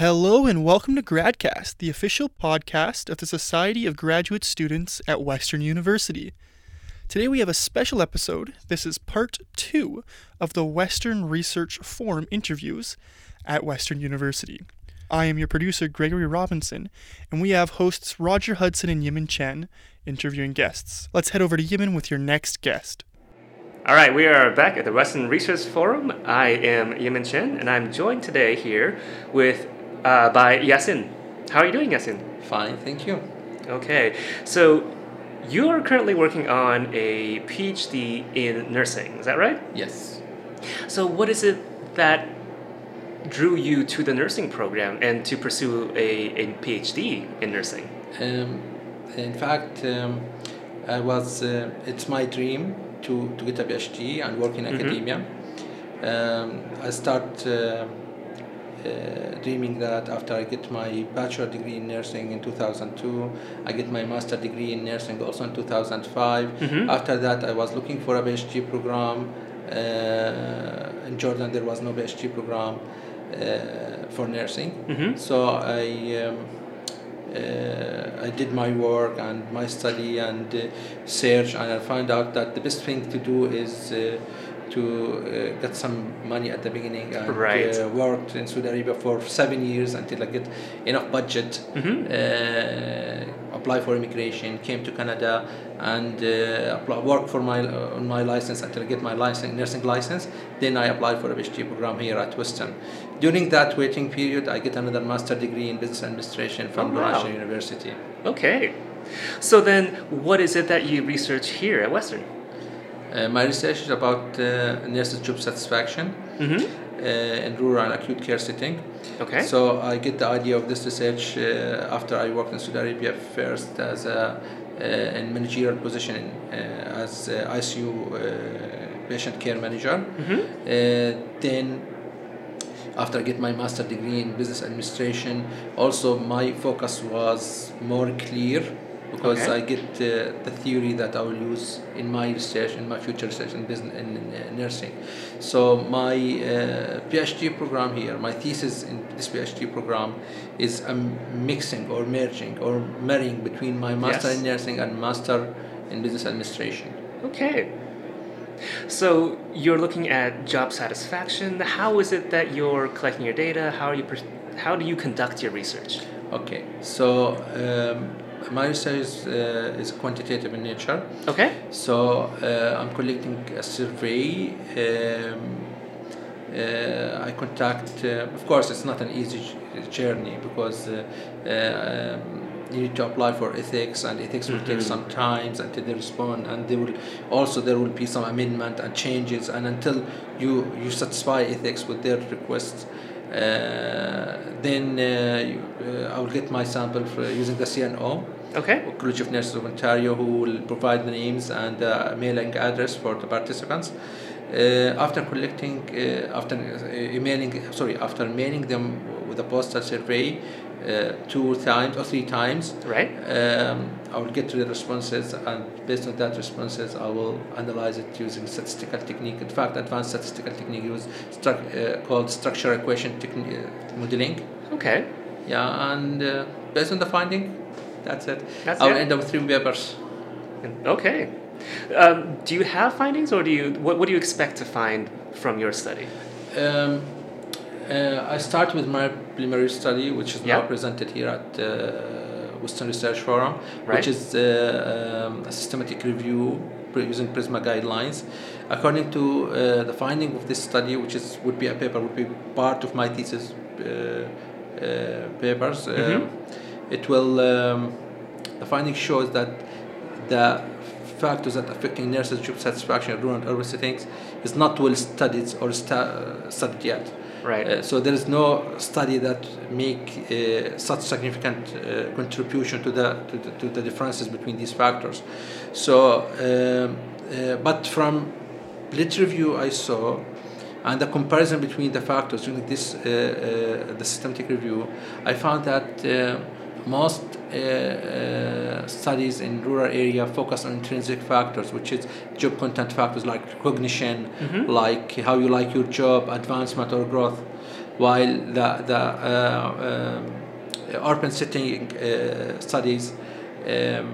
Hello and welcome to GradCast, the official podcast of the Society of Graduate Students at Western University. Today we have a special episode. This is part two of the Western Research Forum interviews at Western University. I am your producer, Gregory Robinson, and we have hosts Roger Hudson and Yimin Chen interviewing guests. Let's head over to Yimin with your next guest. All right, we are back at the Western Research Forum. I am Yimin Chen, and I'm joined today here with uh, by Yasin. How are you doing, Yasin? Fine, thank you. Okay, so you are currently working on a PhD in nursing. Is that right? Yes. So, what is it that drew you to the nursing program and to pursue a, a PhD in nursing? Um, in fact, um, I was. Uh, it's my dream to, to get a PhD and work in Mhm. academia. Um, I start uh, dreaming that after I get my bachelor degree in nursing in 2002, I get my master degree in nursing also in 2005. Mhm. After that, I was looking for a PhD program. Uh, in Jordan, there was no PhD program uh, for nursing. Mhm. So I um, uh, I did my work and my study and uh, search, and I found out that the best thing to do is uh, to uh, get some money at the beginning and Right. uh, worked in Saudi Arabia for seven years until I get enough budget. Mhm. Uh, apply for immigration, came to Canada, and uh, apply, work for my uh, on my license until I get my license, nursing license. Then I applied for a PhD program here at Western. During that waiting period, I get another master degree in business administration from Oh, wow. University. Okay. So, then what is it that you research here at Western? Uh, my research is about uh, nurses' job satisfaction Mm-hmm. uh, in rural and acute care setting. Okay. So I get the idea of this research uh, after I worked in Saudi Arabia first as a uh, in managerial position uh, as uh, ICU uh, patient care manager. Mhm. Uh, then after I get my master degree in business administration, also my focus was more clear because Okay. I get uh, the theory that I will use in my research, in my future research in business in, uh, nursing. So my uh, PhD program here, my thesis in this PhD program is a mixing or merging or marrying between my master Yes. in nursing and master in business administration. Okay. So you're looking at job satisfaction. How is it that you're collecting your data? How are you? How do you conduct your research? Okay, so um, my research is, uh, is quantitative in nature. Okay. So uh, I'm collecting a survey. Um, uh, I contact. Uh, of course, it's not an easy journey because uh, uh, um, you need to apply for ethics, and ethics will take Mhm. some time until they respond, and they will also there will be some amendment and changes, and until you you satisfy ethics with their requests. Uh, then uh, uh, I will get my sample for using the CNO. Okay. College of Nurses of Ontario, who will provide the names and uh, mailing address for the participants. Uh, after collecting, uh, after emailing, sorry, after mailing them with a postal survey uh, two times or three times, Right. um, I will get to the responses, and based on that responses, I will analyze it using statistical technique. In fact, advanced statistical technique used stru- uh, called structure equation techni- uh, modeling. Okay. Yeah, and uh, based on the finding, that's it. That's I'll it? end up with three papers. Okay. Um, do you have findings, or do you? What, what do you expect to find from your study? Um, uh, I start with my preliminary study, which is now presented here at uh, Western Research Forum, Right. which is uh, um, a systematic review using PRISMA guidelines. According to uh, the finding of this study, which is would be a paper, would be part of my thesis uh, uh, papers. Um, it will. Um, the finding shows that the factors that affecting nurses' job satisfaction in rural and urban settings is not well studied or sta- studied yet. Right. Uh, so there is no study that make uh, such significant uh, contribution to the, to the to the differences between these factors. So, um, uh, but from literature review I saw, and the comparison between the factors during this uh, uh, the systematic review, I found that most uh, uh, studies in rural area focus on intrinsic factors, which is job content factors like recognition, Mhm. like how you like your job, advancement or growth. while the the uh, um, urban setting uh, studies. Um,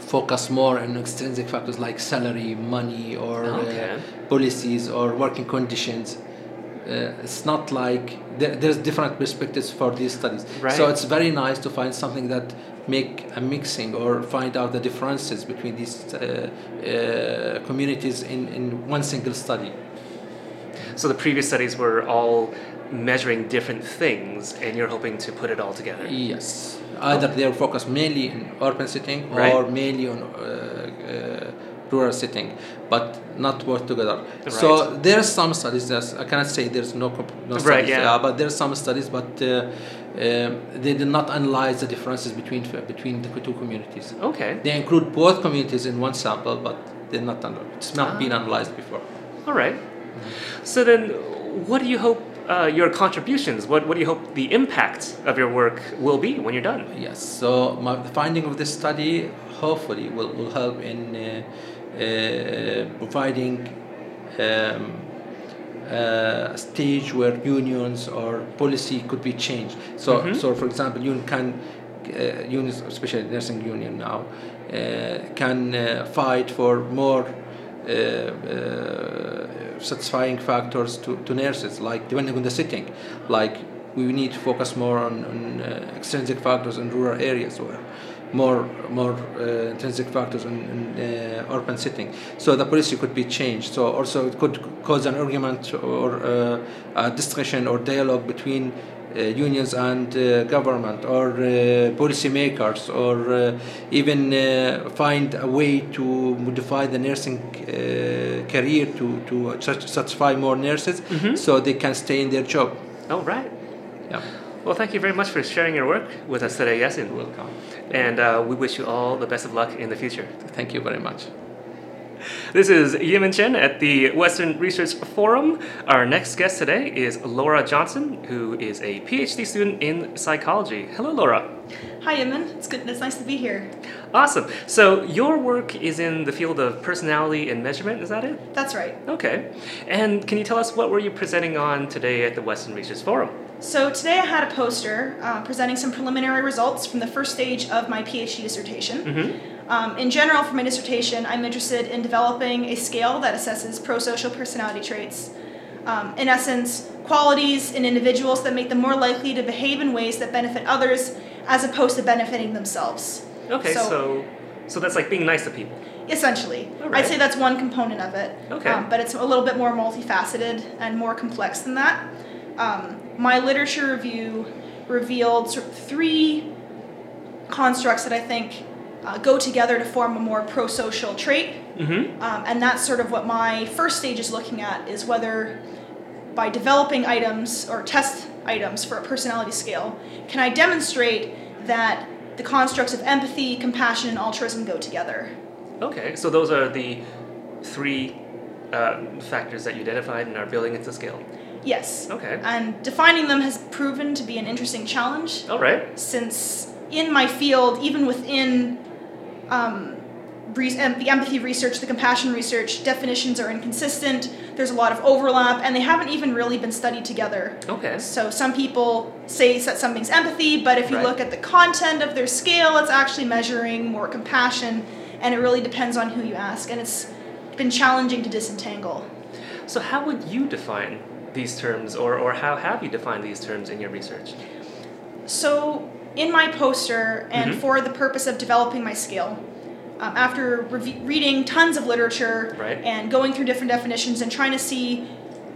focus more on extrinsic factors like salary, money, or Okay. uh, policies or working conditions. Uh, it's not like there, there's different perspectives for these studies. Right. So it's very nice to find something that make a mixing or find out the differences between these uh, uh, communities in, in one single study. So the previous studies were all measuring different things, and you're hoping to put it all together. Yes. Either they're focused mainly in urban setting Right. or mainly on uh, uh, rural setting, but not both together. So there are some studies. There's, I cannot say there's no no Right, studies, yeah. uh, but there's some studies, but uh, um, they did not analyze the differences between between the two communities. Okay. They include both communities in one sample, but they're not analyzed. It's not been Ah. analyzed before. All right. So then, what do you hope uh, your contributions? What What do you hope the impact of your work will be when you're done? Yes. So my, the finding of this study hopefully will, will help in uh, uh, providing um, uh, a stage where unions or policy could be changed. So, Mhm. so for example, union can uh, unions, especially nursing union now, uh, can uh, fight for more. Uh, uh, satisfying factors to, to nurses, like depending on the setting, like we need to focus more on, on uh, extrinsic factors in rural areas or more more uh, intrinsic factors in, in uh, urban setting. So the policy could be changed. So also it could cause an argument or uh, a discussion or dialogue between uh, unions and uh, government or uh, policymakers or uh, even uh, find a way to modify the nursing uh, career to, to satisfy more nurses Mhm. so they can stay in their job. Oh, right. Yeah. Well, thank you very much for sharing your work with us today, Yasin. Welcome. And uh, we wish you all the best of luck in the future. Thank you very much. This is Yimin Chen at the Western Research Forum. Our next guest today is Laura Johnson, who is a PhD student in psychology. Hello, Laura. Hi, Yimin. It's good. It's nice to be here. Awesome. So, your work is in the field of personality and measurement, is that it? That's right. Okay. And can you tell us what were you presenting on today at the Western Research Forum? So today I had a poster uh, presenting some preliminary results from the first stage of my PhD dissertation. Mm-hmm. Um, in general, for my dissertation, I'm interested in developing a scale that assesses prosocial personality traits. Um, in essence, qualities in individuals that make them more likely to behave in ways that benefit others as opposed to benefiting themselves. Okay, so, So- so that's like being nice to people. Essentially, All right. I'd say that's one component of it. Okay. Um, but it's a little bit more multifaceted and more complex than that. Um, my literature review revealed sort of three constructs that I think uh, go together to form a more pro-social trait. Mm-hmm. Um, and that's sort of what my first stage is looking at is whether by developing items or test items for a personality scale, can I demonstrate that the constructs of empathy, compassion, and altruism go together? Okay, so those are the three uh, factors that you identified and are building into scale. Yes. Okay. And defining them has proven to be an interesting challenge All right. since in my field, even within um, re- the empathy research, the compassion research, definitions are inconsistent. There's a lot of overlap, and they haven't even really been studied together. Okay. So some people say that something's empathy, but if you Right. look at the content of their scale, it's actually measuring more compassion, and it really depends on who you ask, and it's been challenging to disentangle. So how would you define these terms, or, or how have you defined these terms in your research? So, in my poster, and Mhm. for the purpose of developing my skill, um, after rev- reading tons of literature Right. and going through different definitions and trying to see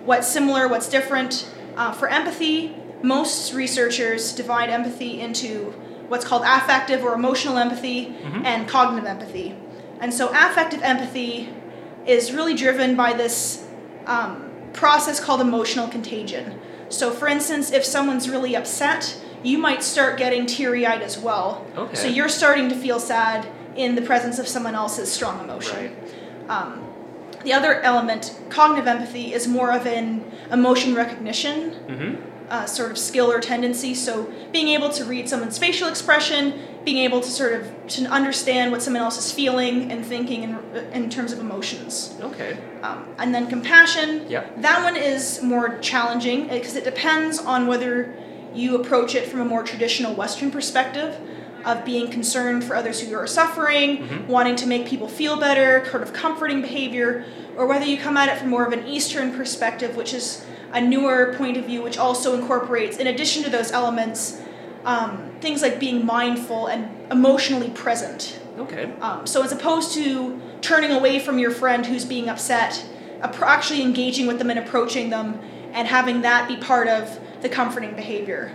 what's similar, what's different, uh, for empathy, most researchers divide empathy into what's called affective or emotional empathy Mhm. and cognitive empathy. And so, affective empathy is really driven by this um, process called emotional contagion. So, for instance, if someone's really upset, you might start getting teary eyed as well. Okay. So, you're starting to feel sad in the presence of someone else's strong emotion. Right. Um, the other element, cognitive empathy, is more of an emotion recognition Mm-hmm. Uh, sort of skill or tendency. So being able to read someone's facial expression, being able to sort of to understand what someone else is feeling and thinking in, in terms of emotions. Okay. Um, and then compassion. Yeah. That one is more challenging because it depends on whether you approach it from a more traditional Western perspective of being concerned for others who are suffering, Mhm. wanting to make people feel better, sort of comforting behavior, or whether you come at it from more of an Eastern perspective, which is a newer point of view, which also incorporates, in addition to those elements, um, things like being mindful and emotionally present. Okay. Um, so as opposed to turning away from your friend who's being upset, actually engaging with them and approaching them, and having that be part of the comforting behavior.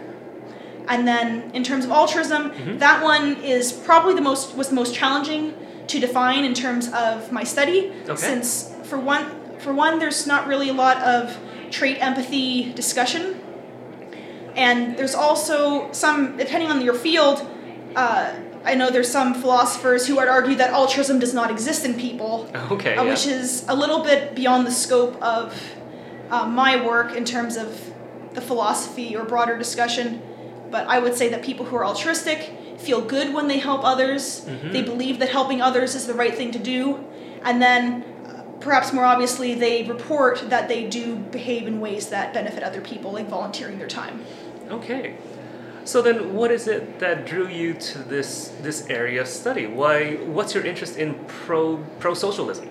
And then in terms of altruism, Mhm. that one is probably the most was the most challenging to define in terms of my study, Okay. since for one for one there's not really a lot of trait empathy discussion, and there's also some depending on your field. Uh, I know there's some philosophers who would argue that altruism does not exist in people, Okay. uh, yeah. which is a little bit beyond the scope of uh, my work in terms of the philosophy or broader discussion. But I would say that people who are altruistic feel good when they help others. Mhm. They believe that helping others is the right thing to do. And then, perhaps more obviously, they report that they do behave in ways that benefit other people, like volunteering their time. Okay. So then, what is it that drew you to this this area of study? Why? What's your interest in pro pro socialism?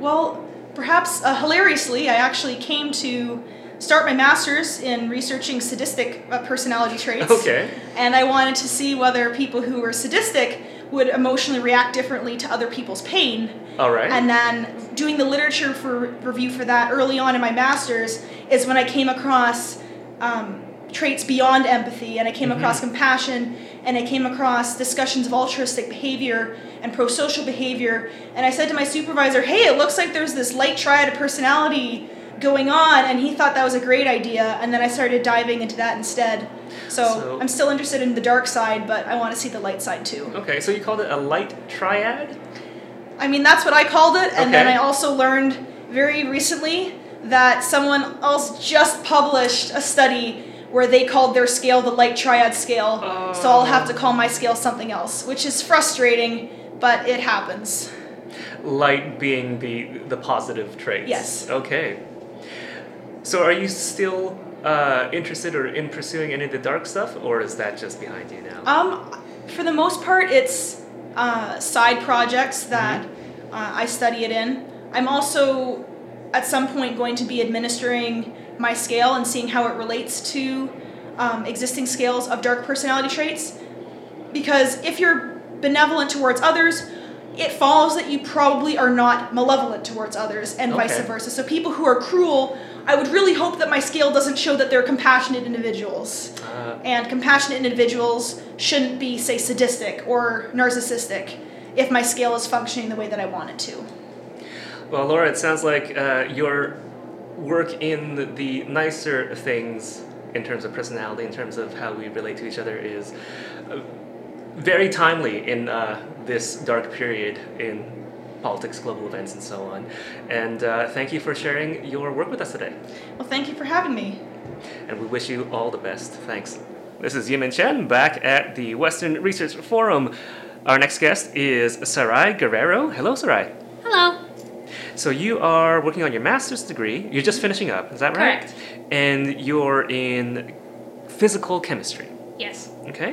Well, perhaps uh, hilariously, I actually came to start my master's in researching sadistic uh, personality traits. Okay. And I wanted to see whether people who were sadistic would emotionally react differently to other people's pain. All right. And then doing the literature for review for that early on in my master's is when I came across um, traits beyond empathy, and I came Mhm. across compassion, and I came across discussions of altruistic behavior and pro-social behavior. And I said to my supervisor, "Hey, it looks like there's this light triad of personality." going on and he thought that was a great idea and then i started diving into that instead so, So- i'm still interested in the dark side but i want to see the light side too okay. So you called it a light triad. I mean, that's what I called it, and then I also learned very recently that someone else just published a study where they called their scale the light triad scale. So I'll have to oh. call my scale something else, which is frustrating, but it happens. Light being the the positive traits. Yes. Okay. So are you still uh, interested or in pursuing any of the dark stuff, or is that just behind you now? Um, for the most part, it's uh, side projects that uh, I study it in. I'm also, at some point, going to be administering my scale and seeing how it relates to um, existing scales of dark personality traits. Because if you're benevolent towards others, it follows that you probably are not malevolent towards others, and vice versa. So people who are cruel, I would really hope that my scale doesn't show that they're compassionate individuals Uh, and compassionate individuals shouldn't be, say, sadistic or narcissistic if my scale is functioning the way that I want it to. well, Laura, it sounds like uh, your work in the, nicer things in terms of personality, in terms of how we relate to each other, is uh, very timely in uh, this dark period in politics, global events, and so on. And uh, thank you for sharing your work with us today. Well, thank you for having me. and we wish you all the best. Thanks. This is Yimin Chen back at the Western Research Forum. Our next guest is Sarai Guerrero. Hello, Sarai. Hello. So you are working on your master's degree. You're just finishing up, is that right? Correct. And you're in physical chemistry. Yes. Okay.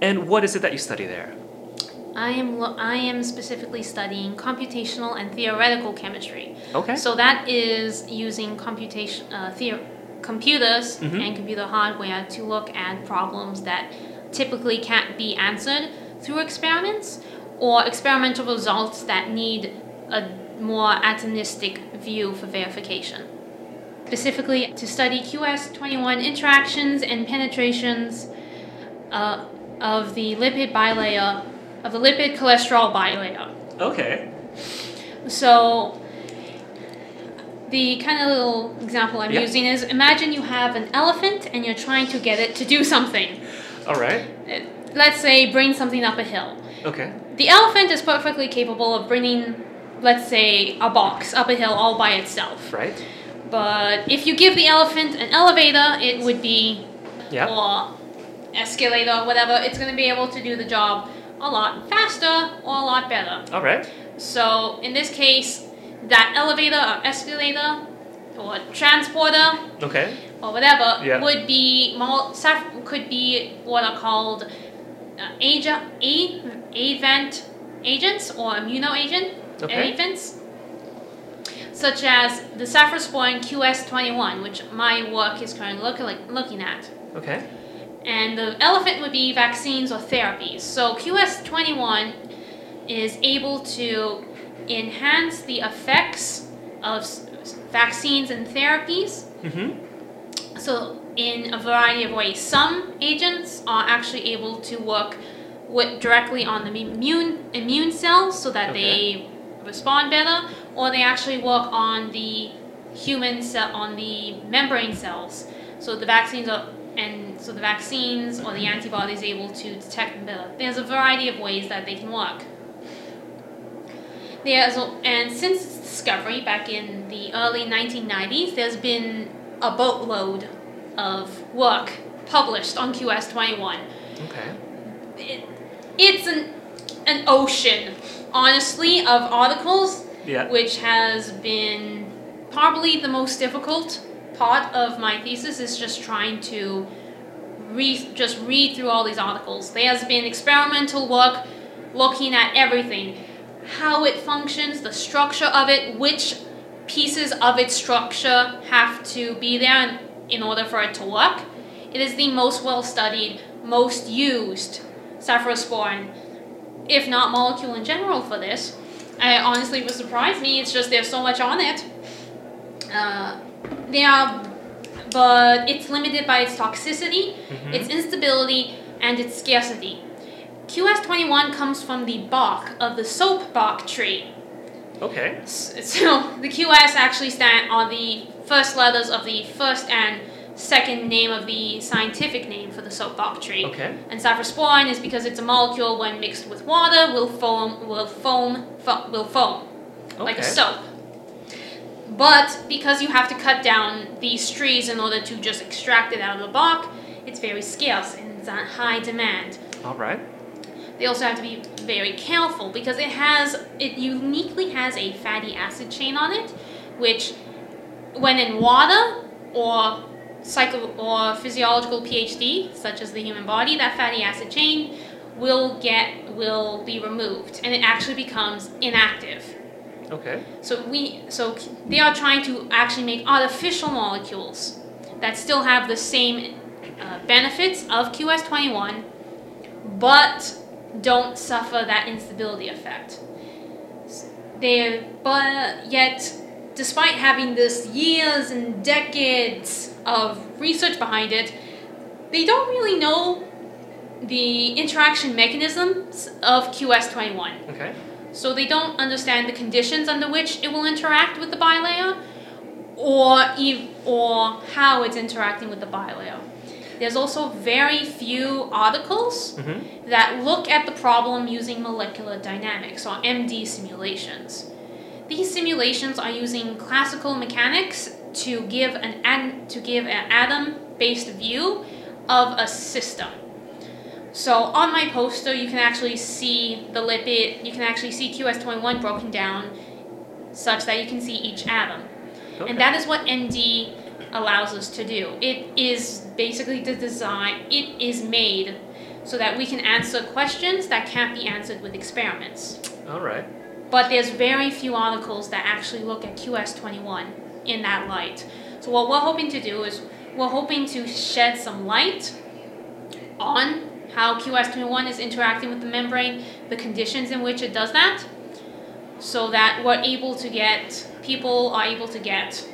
And what is it that you study there? I am lo- I am specifically studying computational and theoretical chemistry. Okay. So that is using computation uh, theo- computers Mhm. and computer hardware to look at problems that typically can't be answered through experiments or experimental results that need a more atomistic view for verification. Specifically to study QS21 interactions and penetrations uh, of the lipid bilayer of the lipid cholesterol bilayer. Okay. So the kind of little example I'm Yeah. using is imagine you have an elephant and you're trying to get it to do something. All right. Let's say bring something up a hill. Okay. The elephant is perfectly capable of bringing let's say a box up a hill all by itself. Right. But if you give the elephant an elevator, it would be Yeah. or escalator, whatever. It's going to be able to do the job a lot faster or a lot better. All right. So in this case, that elevator or escalator or transporter Okay. or whatever Yeah. would be more could be what are called uh, agent a event agents or immunoagent Okay. agents such as the saponin QS21 which my work is currently look, like, looking at Okay. And the elephant would be vaccines or therapies. So QS21 is able to enhance the effects of vaccines and therapies. Mm-hmm. So in a variety of ways, some agents are actually able to work with, directly on the immune immune cells so that they respond better, or they actually work on the human cell on the membrane cells. So the vaccines are and so the vaccines or the antibodies able to detect them better. There's a variety of ways that they can work. There's and since its discovery back in the early 1990s, there's been a boatload of work published on QS21 Okay. it, it's an an ocean, honestly, of articles, Yeah. which has been probably the most difficult part of my thesis is just trying to just read through all these articles. There has been experimental work looking at everything, how it functions, the structure of it, which pieces of its structure have to be there in, order for it to work. It is the most well studied, most used saponin, if not molecule in general for this. I honestly was surprised me. It's just there's so much on it. Uh, they are, but it's limited by its toxicity, mm-hmm. its instability, and its scarcity. QS21 comes from the bark of the soap bark tree. Okay. So the QS actually stand on the first letters of the first and second name of the scientific name for the soap bark tree. Okay. And saponin is because it's a molecule when mixed with water will foam will foam fo- will foam like a soap. But because you have to cut down these trees in order to just extract it out of the bark, it's very scarce and it's on high demand. All right. They also have to be very careful because it has it uniquely has a fatty acid chain on it, which when in water or psycho or physiological pHD, such as the human body, that fatty acid chain will get will be removed and it actually becomes inactive. Okay. So we so they are trying to actually make artificial molecules that still have the same uh, benefits of QS21, but don't suffer that instability effect. They but yet, despite having this years and decades of research behind it, they don't really know the interaction mechanisms of QS21. Okay. So they don't understand the conditions under which it will interact with the bilayer or ev- or how it's interacting with the bilayer. There's also very few articles Mm-hmm. that look at the problem using molecular dynamics or MD simulations. These simulations are using classical mechanics to give an ad- to give an atom-based view of a system. So on my poster, you can actually see the lipid. You can actually see QS21 broken down, such that you can see each atom, Okay. and that is what MD allows us to do. It is basically the design. It is made so that we can answer questions that can't be answered with experiments. All right. But there's very few articles that actually look at QS21 in that light. So what we're hoping to do is we're hoping to shed some light on how QS21 is interacting with the membrane, the conditions in which it does that, so that we're able to get people are able to get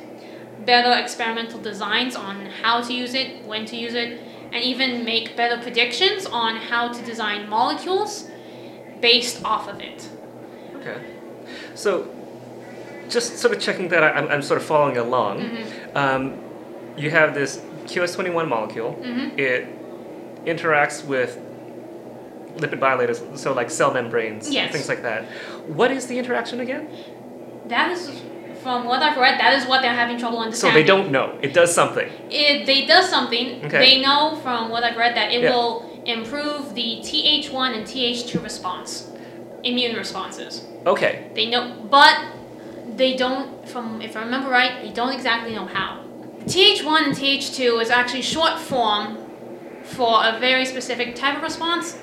better experimental designs on how to use it, when to use it, and even make better predictions on how to design molecules based off of it. Okay. So, just sort of checking that I'm, I'm sort of following along. Mm-hmm. Um, you have this QS21 molecule. Mhm. It interacts with lipid bilayers, so like cell membranes, Yes. things like that. What is the interaction again? That is from what I've read, that is what they're having trouble understanding. So they don't know. It does something. It they does something. Okay. They know from what I've read that it Yeah. will improve the TH1 and TH2 response, immune responses. Okay. They know, but they don't. From if I remember right, they don't exactly know how. TH1 and TH2 is actually short form for a very specific type of response.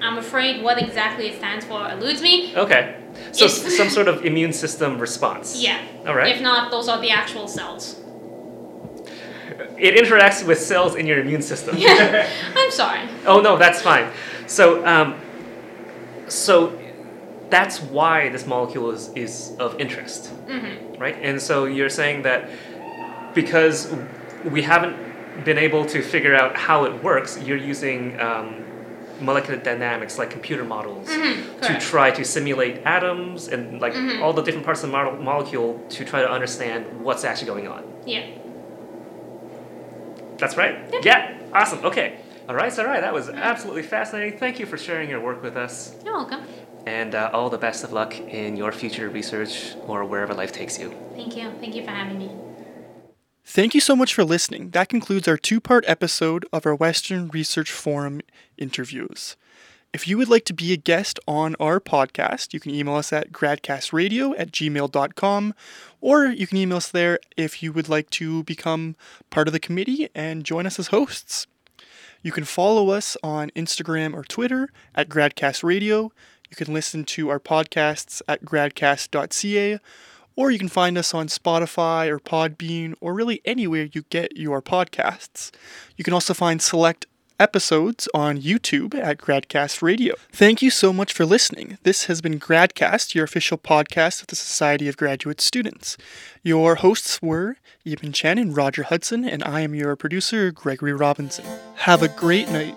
I'm afraid what exactly it stands for eludes me. Okay. So If- some sort of immune system response. Yeah. All right. If not, those are the actual cells. It interacts with cells in your immune system. I'm sorry. Oh no, that's fine. So, um, so that's why this molecule is, is of interest, Mm-hmm. right? And so you're saying that because we haven't been able to figure out how it works, you're using um, molecular dynamics like computer models Mhm, to try to simulate atoms and like Mhm. all the different parts of the mo- molecule to try to understand what's actually going on. Yeah. That's right? Yep. Yeah. Awesome. Okay. All right. All right. That was absolutely fascinating. Thank you for sharing your work with us. You're welcome. And uh, all the best of luck in your future research or wherever life takes you. Thank you. Thank you for having me. Thank you so much for listening. That concludes our two part episode of our Western Research Forum interviews. If you would like to be a guest on our podcast, you can email us at gradcastradio at gmail.com, or you can email us there if you would like to become part of the committee and join us as hosts. You can follow us on Instagram or Twitter at gradcastradio. You can listen to our podcasts at gradcast.ca, or you can find us on Spotify or Podbean or really anywhere you get your podcasts. You can also find select episodes on YouTube at Gradcast Radio. Thank you so much for listening. This has been Gradcast, your official podcast of the Society of Graduate Students. Your hosts were Yimin Chen and Roger Hudson, and I am your producer, Gregory Robinson. Have a great night.